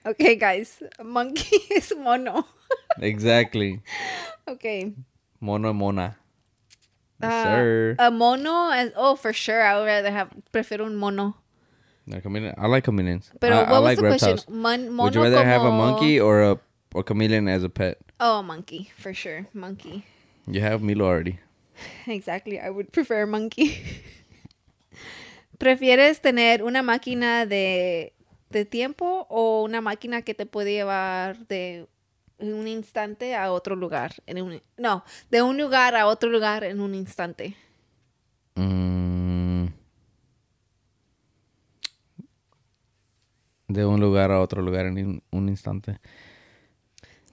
Okay, guys. Monkey is mono. exactly. okay. Mono mona. Yes, Uh, sir. A mono as oh for sure I would rather have prefiero un mono. No, chameleon- I like chameleons. Pero I, what I was like the reptiles. question? Mon- mono Would you rather have a como- monkey or a or chameleon as a pet? Oh, a monkey for sure. Monkey. You have Milo already. Exactly. I would prefer a monkey. ¿Prefieres tener una máquina de, de tiempo o una máquina que te puede llevar de un instante a otro lugar? En un, no, de un lugar a otro lugar en un instante. Mm. De un lugar a otro lugar en un- instante.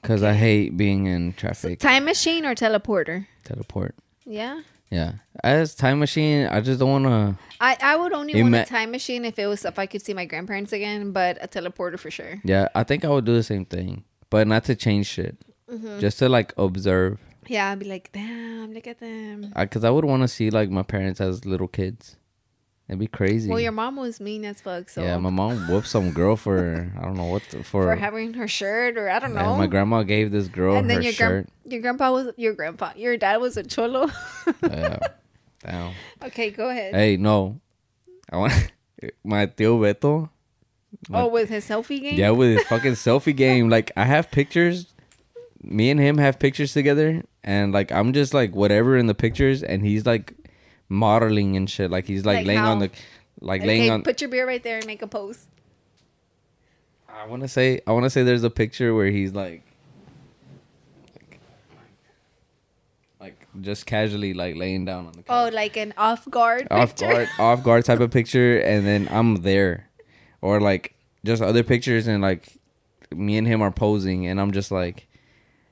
Because I hate being in traffic. Time machine or teleporter? Teleport. Yeah. Yeah. As time machine, I just don't want to. I, I would only want a time machine if it was if I could see my grandparents again, but a teleporter for sure. Yeah, I think I would do the same thing. But not to change shit. Mm-hmm. Just to like observe. Yeah, I'd be like, damn, look at them. Because I, would want to see like my parents as little kids. It'd be crazy. Well, your mom was mean as fuck, so yeah, my mom whooped some girl for, I don't know what, the, for. for having her shirt or I don't and know. my grandma gave this girl and then her your shirt. your grandpa was your grandpa your dad was a cholo. yeah. Damn. okay, go ahead. Hey, no. I want my tío Beto. oh, with his selfie game. Yeah, with his fucking selfie game. Like I have pictures. Me and him have pictures together, and like I'm just like whatever in the pictures, and he's like modeling and shit. Like he's like, Like laying on the, like Okay, laying on. put your beer right there and make a pose. I want to say, I want to say, there's a picture where he's like, like, like just casually like laying down on the couch. Oh, like an off guard. off picture? guard off guard type of picture and then I'm there. Or like just other pictures and like me and him are posing and I'm just like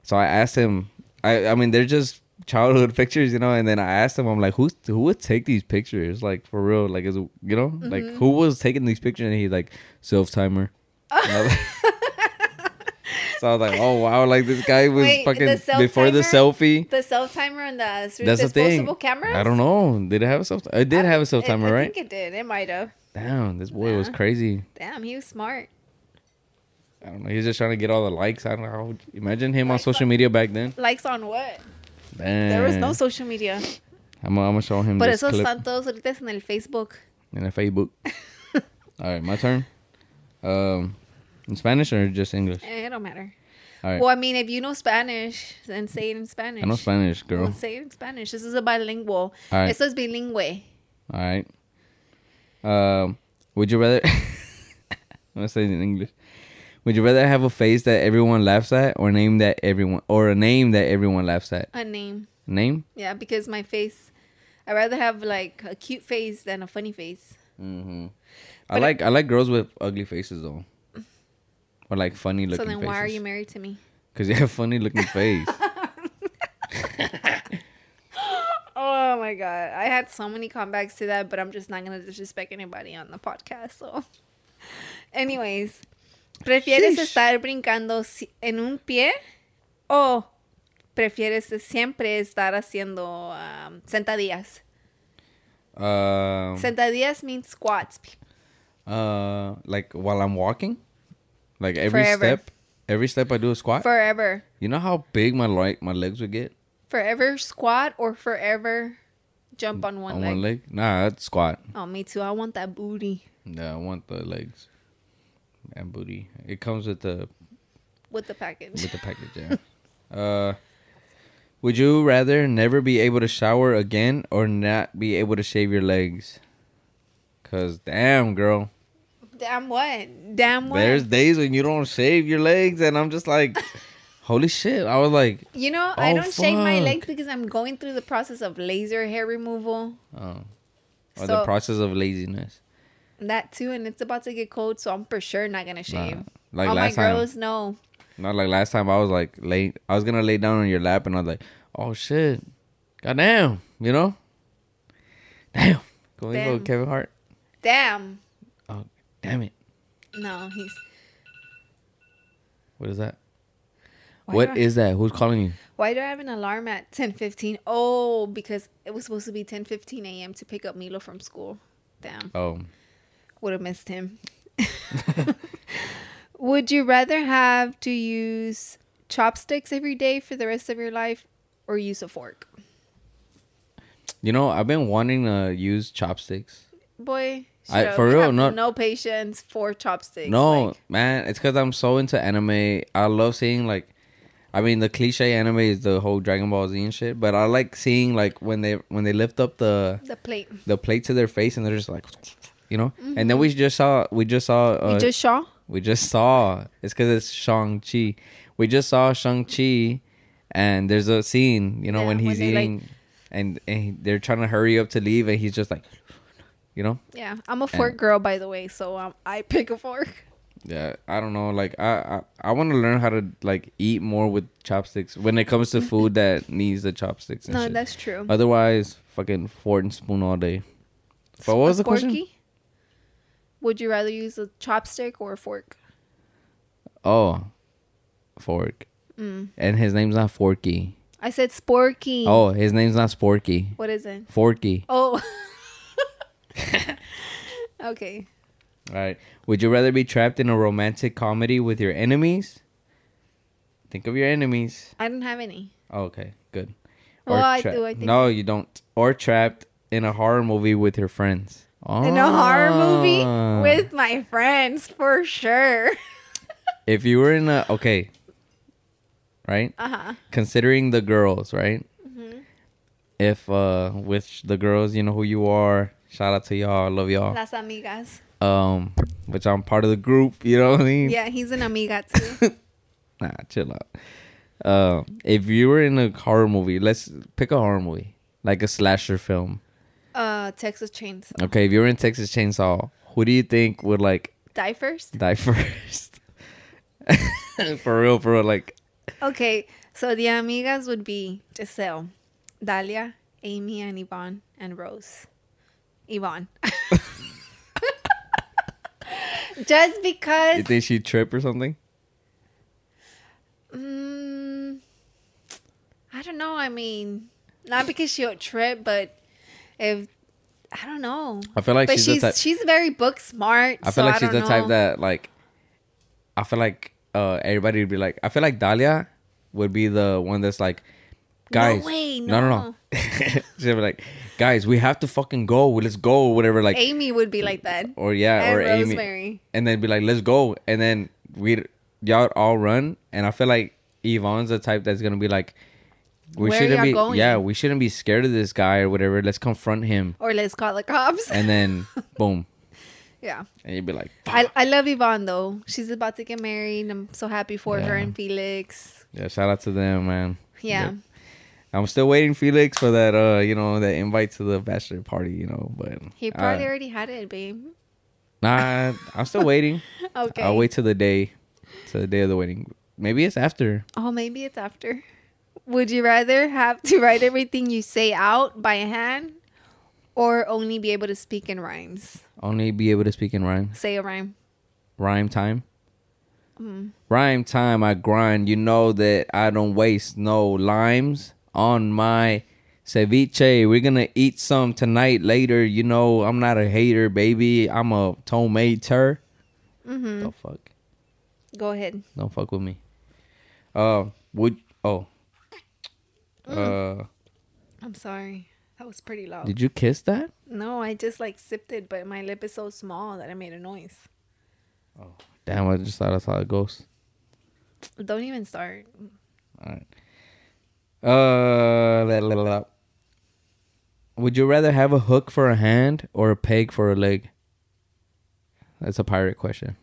so I asked him I I mean they're just childhood pictures, you know, and then I asked him I'm like who's who would take these pictures like for real like is you know like Mm-hmm. who was taking these pictures and he's like self timer. so I was like, oh wow, like this guy was Wait, fucking self before the selfie. The self timer and the That's the disposable thing. cameras. I don't know. Did it have a self? Timer? It did have a self timer, I, I right? think it did. It might have. Damn, this boy was crazy. Damn, he was smart. I don't know. He's just trying to get all the likes. I don't know. Imagine him on social on- media back then. Likes on what? Damn. There was no social media. I'm, I'm gonna show him Por this eso clip están todos ahorita en el Facebook. in a Facebook. all right, my turn. Um, in Spanish or just English? It don't matter. All right. Well, I mean, if you know Spanish, then say it in Spanish. I know Spanish, girl. Well, say it in Spanish. This is a bilingual. All right. Eso es bilingüe. All right. Um, would you rather? I'm gonna say it in English. Would you rather have a face that everyone laughs at, or name that everyone, or a name that everyone laughs at? A name. Name? Yeah, because my face, I'd rather have like a cute face than a funny face. Mm-hmm. I like I like girls with ugly faces though, or like funny looking. so then faces. why are you married to me? Because you have a funny looking face. Oh my god. I had so many comebacks to that, but I'm just not gonna disrespect anybody on the podcast. So anyways. ¿Prefieres Sheesh. estar brincando en un pie? O prefieres siempre estar haciendo um, sentadillas? um, Sentadillas means squats. uh, like while I'm walking, like every Forever. step, every step I do a squat. Forever. you know how big my like my legs would get Forever squat or forever jump on one on leg? one leg. Nah, that's squat. Oh, me too. I want that booty Yeah, I want the legs and booty. It comes with the with the package. with the package. Yeah. uh, would you rather never be able to shower again or not be able to shave your legs? Cause damn, girl, Damn what? Damn what? there's days when you don't shave your legs, and I'm just like, holy shit! I was like, You know, I Oh, don't shave my legs because I'm going through the process of laser hair removal. oh, or the process of laziness. That too, and it's about to get cold, so I'm for sure not gonna shave. like All my last time. girls know. Not like last time. I was like late. I was gonna lay down on your lap, and I was like, "Oh shit, goddamn," you know. Damn. Go go, Kevin Hart. Damn. Oh, damn it. No, he's. What is that? Why What do I- that? Who's calling you? Why do I have an alarm at ten fifteen? Oh, because it was supposed to be ten fifteen a.m. to pick up Milo from school. Damn, Oh, would have missed him. Would you rather have to use chopsticks every day for the rest of your life, or use a fork? you know, I've been wanting to use chopsticks. Boy, I- for real, no- no patience for chopsticks. no, like- man, it's because I'm so into anime. I love seeing like, I mean, the cliche anime is the whole Dragon Ball Z and shit. But I like seeing like when they when they lift up the the plate. the plate to their face and they're just like, you know. And then we just saw we just saw uh, you just saw. We just saw. It's because it's Shang Chi. We just saw Shang Chi, and there's a scene, you know, Yeah, when when he's like- eating, and, and he- they're trying to hurry up to leave, and he's just like, you know, Yeah, I'm a fork girl, by the way, so um, I pick a fork. yeah. I don't know. Like I, I, I want to learn how to like eat more with chopsticks when it comes to food that needs the chopsticks. And No, shit. that's true. Otherwise, fucking fork and spoon all day. But what was the question? Would you rather use a chopstick or a fork? Oh, fork. Mm. And his name's not Forky. I said sporky. Oh, his name's not Sporky. What is it? Forky. Oh. okay. All right. Would you rather be trapped in a romantic comedy with your enemies? Think of your enemies. I don't have any. Oh, okay, good. Well, I do, I think. no, you don't. Or trapped in a horror movie with your friends. In a horror movie Ah. with my friends, for sure. If you were in a okay, right? Uh huh. Considering the girls, right? Mm-hmm. If uh, with the girls, you know who you are. Shout out to y'all. Love y'all. Las amigas. Um, which I'm part of the group. You know what I mean? Yeah, he's an amiga too. Nah, chill out. Uh, if you were in a horror movie, let's pick a horror movie, like a slasher film. Uh, Texas Chainsaw. Okay, if you were in Texas Chainsaw, who do you think would like Die first. die first? for real, for real, like Okay, so the amigas would be Giselle, Dalia, Amy, and Yvonne, and Rose. Yvonne. Just because. you think she'd trip or something? Mm, I don't know. I mean, not because she'll trip, but if. I don't know. I feel like but she's, she's type. she's very book smart. I so feel like she's don't the type know. that like. I feel like uh everybody would be like. I feel like Dahlia would be the one that's like, guys. No way, no, no. no. no. She'd be like, guys, we have to fucking go. Let's go, or whatever. Like, Amy would be like that. or yeah, and or Amy. Rosemary. and then be like, "Let's go," and then we y'all all run, and I feel like Yvonne's the type that's gonna be like, "We Where shouldn't be, going? yeah, we shouldn't be scared of this guy or whatever. Let's confront him." Or let's call the cops. And then, boom, Yeah. and you'd be like, I, I love Yvonne though. She's about to get married. I'm so happy for her and Felix. yeah, shout out to them, man. Yeah. I'm still waiting, Felix, for that, uh, you know, that invite to the bachelor party, you know. But He probably uh, already had it, babe. nah, I'm still waiting. Okay. I'll wait till the day, to the day of the wedding. Maybe it's after. Oh, maybe it's after. Would you rather have to write everything you say out by hand or only be able to speak in rhymes? Only be able to speak in rhyme. Say a rhyme. Rhyme time. Mm-hmm. Rhyme time. I grind. You know that I don't waste no limes on my ceviche. We're gonna eat some tonight. Later. You know I'm not a hater, baby. I'm a tomater. Mm-hmm. The fuck. Go ahead. Don't fuck with me. Uh, would oh. Mm. Uh, I'm sorry. That was pretty loud. did you kiss that? no, I just like sipped it, but my lip is so small that I made a noise. Oh, damn, I just thought that's how it goes. Don't even start. All right. Uh, la, la, la. would you rather have a hook for a hand or a peg for a leg? That's a pirate question.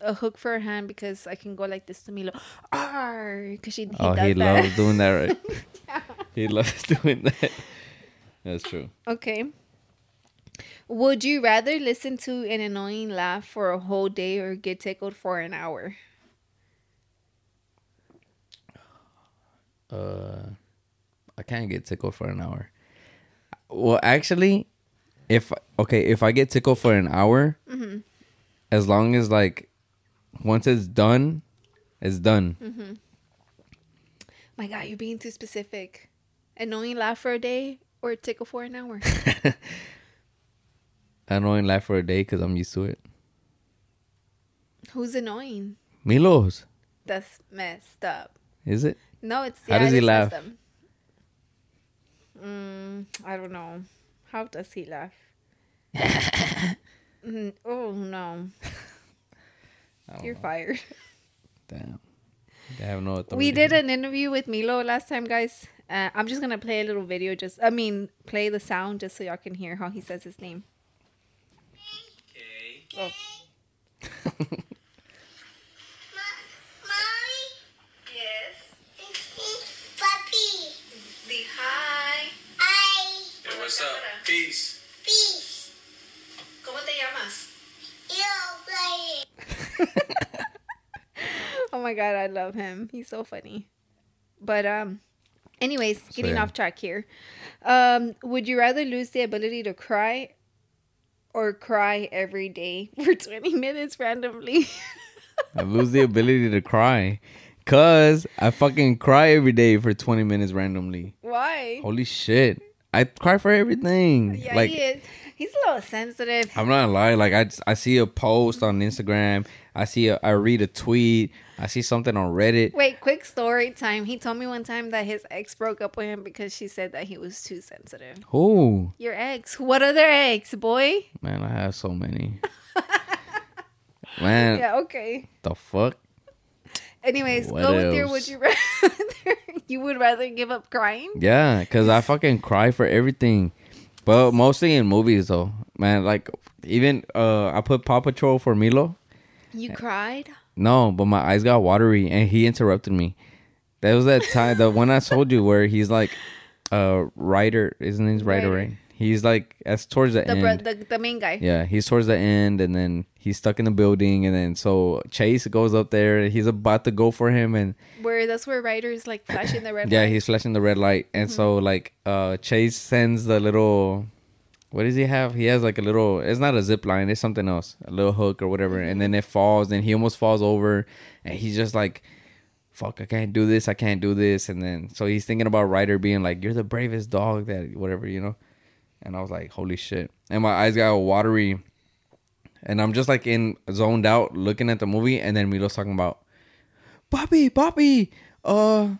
A hook for her hand because I can go like this to Milo. Arr, because she he oh, does he that. loves doing that, right? he loves doing that. That's true. Okay. Would you rather listen to an annoying laugh for a whole day or get tickled for an hour? Uh, I can't get tickled for an hour. Well, actually, if okay, if I get tickled for an hour, Mm-hmm. as long as like once it's done, it's done. Mm-hmm. My God, you're being too specific. Annoying laugh for a day or tickle for an hour? annoying laugh for a day because I'm used to it. Who's annoying? Milos, That's messed up. is it? No, it's How does he laugh? Mm, I don't know. How does he laugh? Mm, oh no, you're know. fired. Damn. I have no authority. We did an interview with Milo last time, guys. Uh, I'm just gonna play a little video. Just, I mean, play the sound just so y'all can hear how he says his name. Oh. Mommy, Yes. Papi, The hi. I, Hey, what's up? Peace. peace, ¿Cómo te llamas? you play. Oh my god, I love him. He's so funny. But um, anyways, getting yeah. off track here. Um, would you rather lose the ability to cry, or cry every day for 20 minutes randomly? I lose the ability to cry. Cause I fucking cry every day for 20 minutes randomly. Why? Holy shit. I cry for everything. Yeah, like he is. He's a little sensitive. I'm not lie, like I, just- I see a post on Instagram, I see a I read a tweet, I see something on Reddit. Wait, quick story time. He told me one time that his ex broke up with him because she said that he was too sensitive. Who? Your ex? What other ex, boy? Man, I have so many. Man, Yeah, okay. the fuck? Anyways, What go with your would you rather. you would rather give up crying? Yeah, cause I fucking cry for everything, but mostly in movies though. Man, like even uh, I put Paw Patrol for Milo. You cried? No, but my eyes got watery, and he interrupted me. That was that time, the one I told you where he's like, uh, Ryder. His name's Ryder, Ryder. right? He's like, that's towards the, The, end. bro- the the main guy. Yeah, he's towards the end, and then he's stuck in the building, and then so Chase goes up there, and he's about to go for him, and Where that's where Ryder's like flashing the red yeah, light. he's flashing the red light, and so like uh Chase sends the little what does he have? He has like a little it's not a zip line, it's something else. A little hook or whatever. And then it falls and he almost falls over and he's just like fuck, I can't do this, I can't do this and then so he's thinking about Ryder being like, You're the bravest dog that whatever, you know? And I was like, Holy shit. And my eyes got watery and I'm just like in zoned out looking at the movie and then Milo's talking about Bobby, Bobby, uh,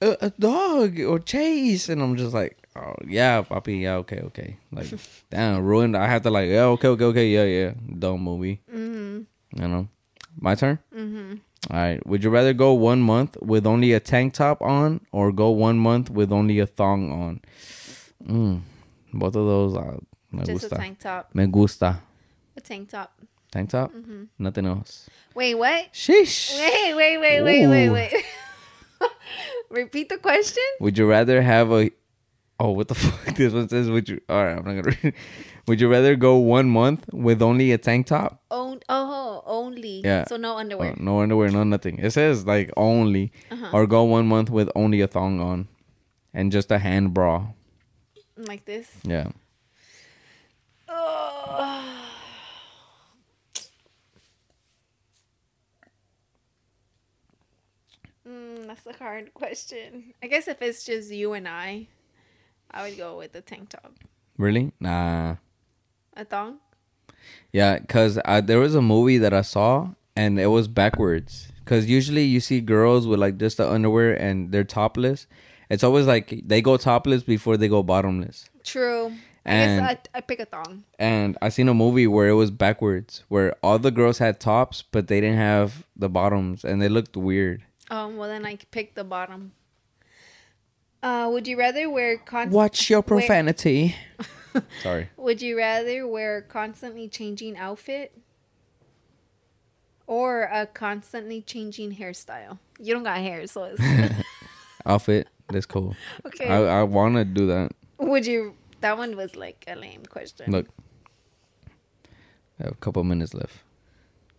a, a dog or Chase, and I'm just like, oh yeah, Bobby, yeah, okay, okay, like, damn, ruined. I have to like, yeah, okay, okay, okay, yeah, yeah, dumb movie. Mm-hmm. You know, my turn. Mm-hmm. All right. Would you rather go one month with only a tank top on, or go one month with only a thong on? Mm, Both of those, uh, me Just a tank top. Me gusta. A tank top. Tank top? Mm-hmm. Nothing else. Wait, what? Sheesh. Wait, wait, wait, wait, wait, wait. Repeat the question. Would you rather have a? Oh, what the fuck? This one says, "Would you?" All right, I'm not gonna read. Would you rather go one month with only a tank top? Own, oh, only. Yeah. So no underwear. Oh, no underwear, no nothing. It says like only, Uh-huh. or go one month with only a thong on, and just a hand bra. Like this. Yeah. Oh. Mm, that's a hard question. I guess if it's just you and I, I would go with the tank top. Really? Nah. A thong? Yeah, cause I, there was a movie that I saw and it was backwards. Cause usually you see girls with like just the underwear and they're topless. It's always like they go topless before they go bottomless. True. I And- guess I, I pick a thong. And I seen a movie where it was backwards, where all the girls had tops but they didn't have the bottoms, and they looked weird. Oh, well then I pick the bottom. Uh, would you rather wear constant? Watch your profanity. Sorry. Would you rather wear constantly changing outfit or a constantly changing hairstyle? You don't got hair, so it's Outfit. That's cool. okay. I I want to do that. Would you? That one was like a lame question. Look. I have a couple minutes left.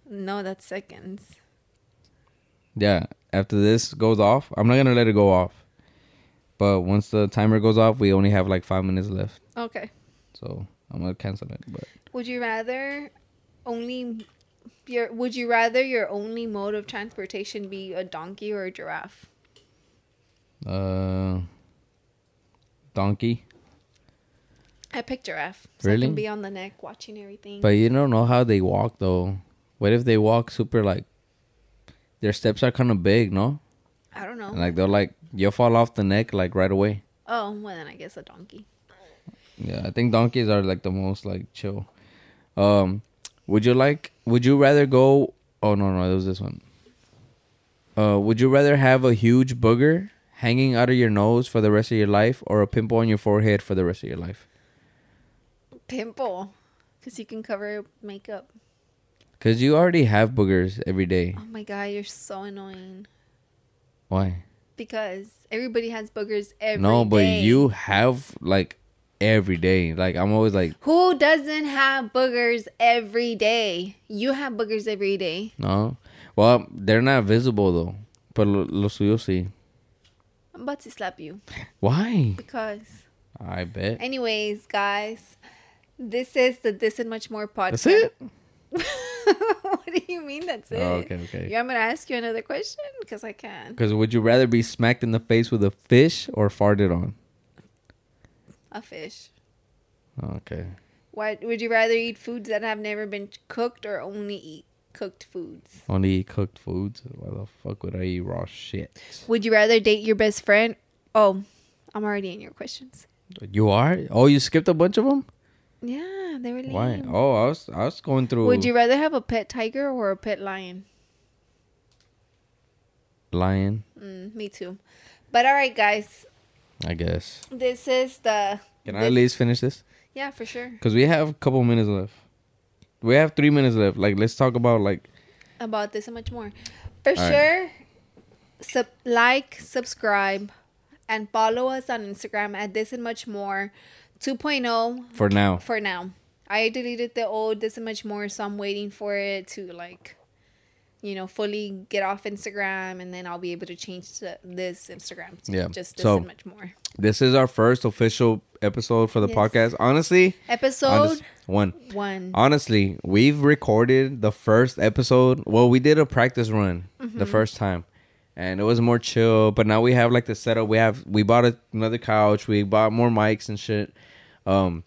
No, that's seconds. Yeah, after this goes off, I'm not gonna let it go off. But once the timer goes off, we only have like five minutes left, Okay. so I'm gonna cancel it. But Would you rather only your? Would you rather your only mode of transportation be a donkey or a giraffe? Uh, donkey. I picked giraffe. So I Really? can be on the neck watching everything. But you don't know how they walk though. What if they walk super like? Their steps are kind of big, no? I don't know. And like they're like you'll fall off the neck like right away. oh, well then I guess a donkey. Yeah, I think donkeys are like the most like chill. Um, would you like? Would you rather go? Oh no, no, it was this one. Uh, would you rather have a huge booger hanging out of your nose for the rest of your life, or a pimple on your forehead for the rest of your life? Pimple, because you can cover makeup. Cause you already have boogers every day. Oh my god, you're so annoying. Why? Because everybody has boogers every day. no, but you have like every day. Like I'm always like, Who doesn't have boogers every day? You have boogers every day. no. Well, they're not visible though. But lo, lo suyo sí. I'm about to slap you Why? because. I bet. Anyways, guys, this is the This and Much More podcast. That's it. what do you mean that's oh, it? Oh, okay, okay. Yeah, I'm gonna ask you another question because I can. Because would you rather be smacked in the face with a fish or farted on? A fish. Okay. Why would you rather eat foods that have never been cooked or only eat cooked foods? Only eat cooked foods. Why the fuck would I eat raw shit? Would you rather date your best friend? Oh, I'm already in your questions. You are? Oh, you skipped a bunch of them? Yeah, they were lame. Why? Oh, I was I was going through. Would you rather have a pet tiger or a pet lion? lion? Mm, me too. But all right, guys, I guess. this is the. Can I this- at least finish this? Yeah, for sure. Because we have a couple minutes left. We have three minutes left. Like, let's talk about like. About this and much more. For right. sure, sub- like, subscribe, and follow us on Instagram at this and much more 2.0 For now. for now. I deleted the old this and much more, so I'm waiting for it to like, you know, fully get off Instagram, and then I'll be able to change to this Instagram. To Yeah, just this so- and much more. This is our first official episode for the Yes. podcast. Honestly, Episode honest- one. one. Honestly, we've recorded the first episode. Well, we did a practice run the first time, and it was more chill. But now we have like the setup. We have we bought a, another couch. We bought more mics and shit. Um,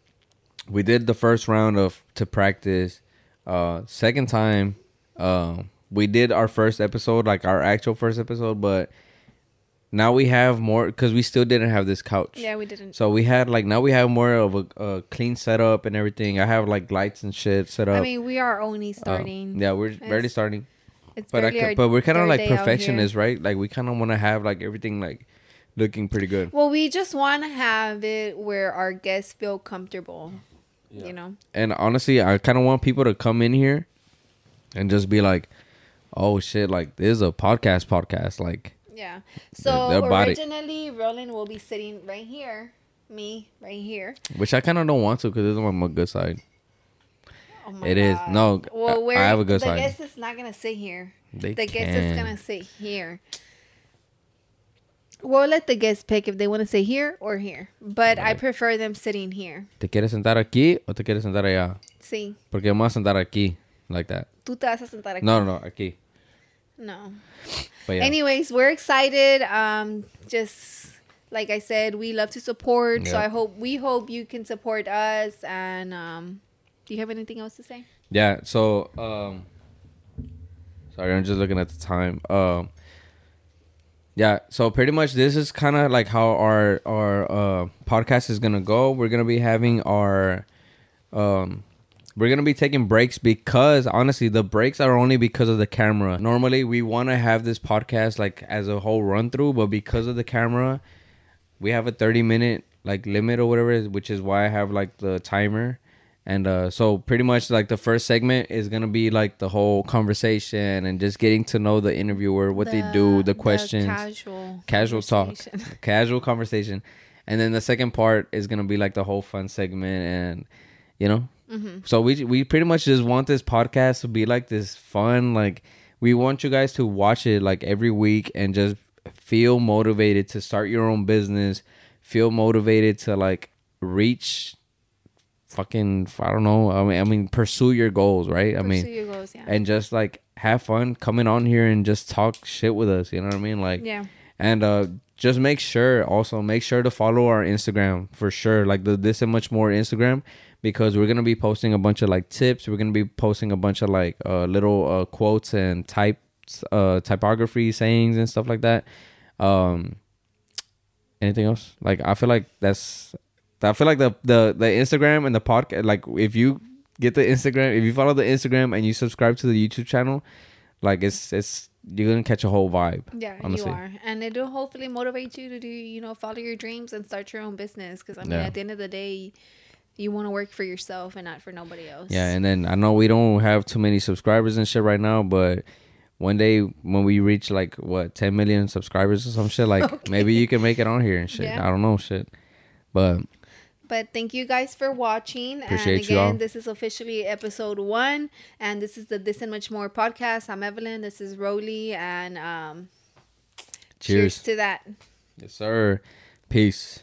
we did the first round of to practice. Uh, second time, um, we did our first episode, like our actual first episode, but now we have more because we still didn't have this couch. yeah, we didn't. So we had like now we have more of a, a clean setup and everything. I have like lights and shit set up. I mean, we are only Uh, starting. yeah, we're barely starting. It's But I barely ca- our but we're kind of like day perfectionists, right? Like we kind of want to have like everything like looking pretty good. Well, we just want to have it where our guests feel comfortable. You know. And honestly, I kind of want people to come in here and just be like, "Oh shit! Like this is a podcast. Podcast. Like Yeah. So they'll originally, Roland will be sitting right here. Me right here. which I kind of don't want to because it's on my good side. Oh my It is. God. No, Well, where I have a good the side. guest is not gonna sit here. They the guest is can. gonna sit here. We'll let the guests pick if they want to sit here or here, but I prefer them sitting here. ¿Te quieres sentar aquí o te quieres sentar allá? Sí, Porque vamos a sentar aquí, like that. tú te vas a sentar aquí. No, no, no, aquí. No. But yeah. Anyways, we're excited. Um, just like I said, we love to support. So I hope we hope you can support us. And um, do you have anything else to say? Yeah, so um sorry, I'm just looking at the time. Um yeah, so pretty much this is kind of like how our our uh podcast is going to go. We're going to be having our um we're going to be taking breaks because honestly, the breaks are only because of the camera. Normally, we want to have this podcast like as a whole run through, but because of the camera, we have a 30 minute like limit or whatever is, which is why I have like the timer. And uh so pretty much like the first segment is going to be like the whole conversation and just getting to know the interviewer, what they do, the questions, casual, casual talk, casual conversation. And then the second part is going to be like the whole fun segment and you know. Mm-hmm. So we we pretty much just want this podcast to be like this fun like we want you guys to watch it like every week and just feel motivated to start your own business, feel motivated to like reach fucking I don't know. I mean I mean pursue your goals, right? I mean Pursue goals, yeah. and just like have fun coming on here and just talk shit with us, you know what I mean? Like yeah. and uh just make sure also make sure to follow our Instagram for sure. Like the this and much more Instagram because we're gonna be posting a bunch of like tips. We're gonna be posting a bunch of like uh little uh quotes and types uh typography sayings and stuff like that. Um anything else? Like I feel like that's I feel like the the the Instagram and the podcast like if you get the Instagram if you follow the Instagram and you subscribe to the YouTube channel, like it's it's you're gonna catch a whole vibe. Yeah, honestly. you are, and it'll hopefully motivate you to do, you know, follow your dreams and start your own business. Because I mean, Yeah. at the end of the day, you want to work for yourself and not for nobody else. Yeah, and then I know we don't have too many subscribers and shit right now, but one day when we reach like what 10 million subscribers or some shit, like maybe you can make it on here and shit. Yeah. I don't know shit. But But thank you guys for watching. Appreciate and again, this is officially episode one, and this is the This and Much More podcast. I'm Evelyn. This is Rollie, and um, cheers. cheers to that. Yes, sir. Peace.